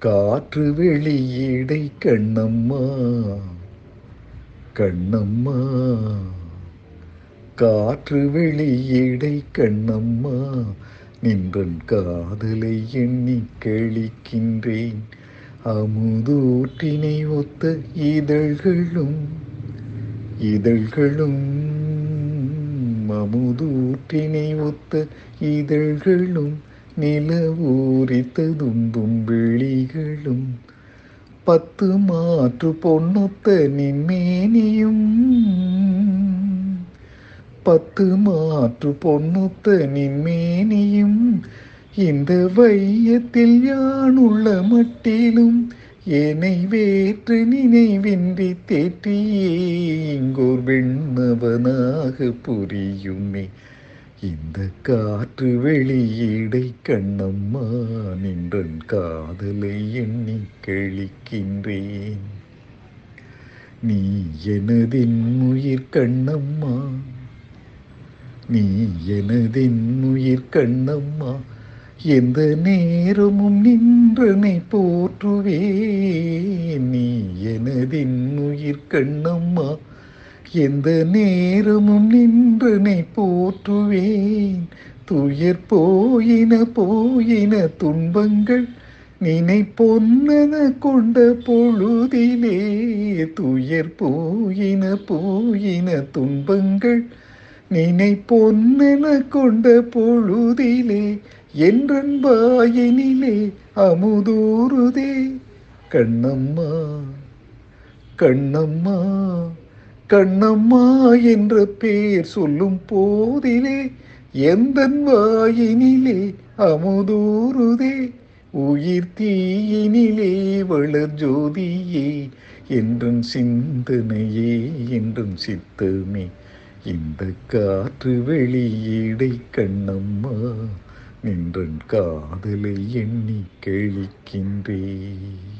காற்று வெளியீடை கண்ணம்மா கண்ணம்மா. காற்று வெளியீடை கண்ணம்மா நின்றன் காதலை எண்ணி கழிக்கின்றேன் அமுதூற்றினை ஒத்த இதழ்களும் இதழ்களும். அமுதூற்றினை ஒத்த இதழ்களும் நிலவூரித்த தும்பும் விழிகளும் பத்து மாற்று பொன்னொத்த நின்மேனியும். பத்து மாற்று பொன்னொத்த நின்மேனியும் இந்த வையத்தில் யானுள்ள மட்டிலும் என்னை வேற்று நினைவின்றி தேற்றியே. இங்கோர் வெண்ணவனாக புரியுமே. இந்த காற்று வெளியீடை கண்ணம்மா நின்றன் காதலை எண்ணி கழிக்கின்றேன். நீ எனதின் உயிர் கண்ணம்மா நீ எனதின் உயிர் கண்ணம்மா எந்த நேரமும் நின்றனை போற்றுவே நீ எனதின் உயிர் கண்ணம்மா எந்த நேரமும் நின்று நீ போற்றுவேன். துயர் போயின போயின துன்பங்கள் நினை பொன்னன கொண்ட பொழுதிலே. துயர் போயின போயின துன்பங்கள் நினை பொன்னென கொண்ட பொழுதிலே. என்றன்பாயினிலே அமுதூறுதே. கண்ணம்மா கண்ணம்மா. கண்ணம்மா என்ற பேர் சொல்லும் போதிலே எந்த வாயினிலே அமுதூறுதே? உயிர் தீயினிலே வளர் ஜோதியே என்றும் சிந்தனையே என்றும் சித்தமே. இந்த காற்று வெளியீடை கண்ணம்மா நின்றன் காதலை எண்ணி கழிக்கின்றேன்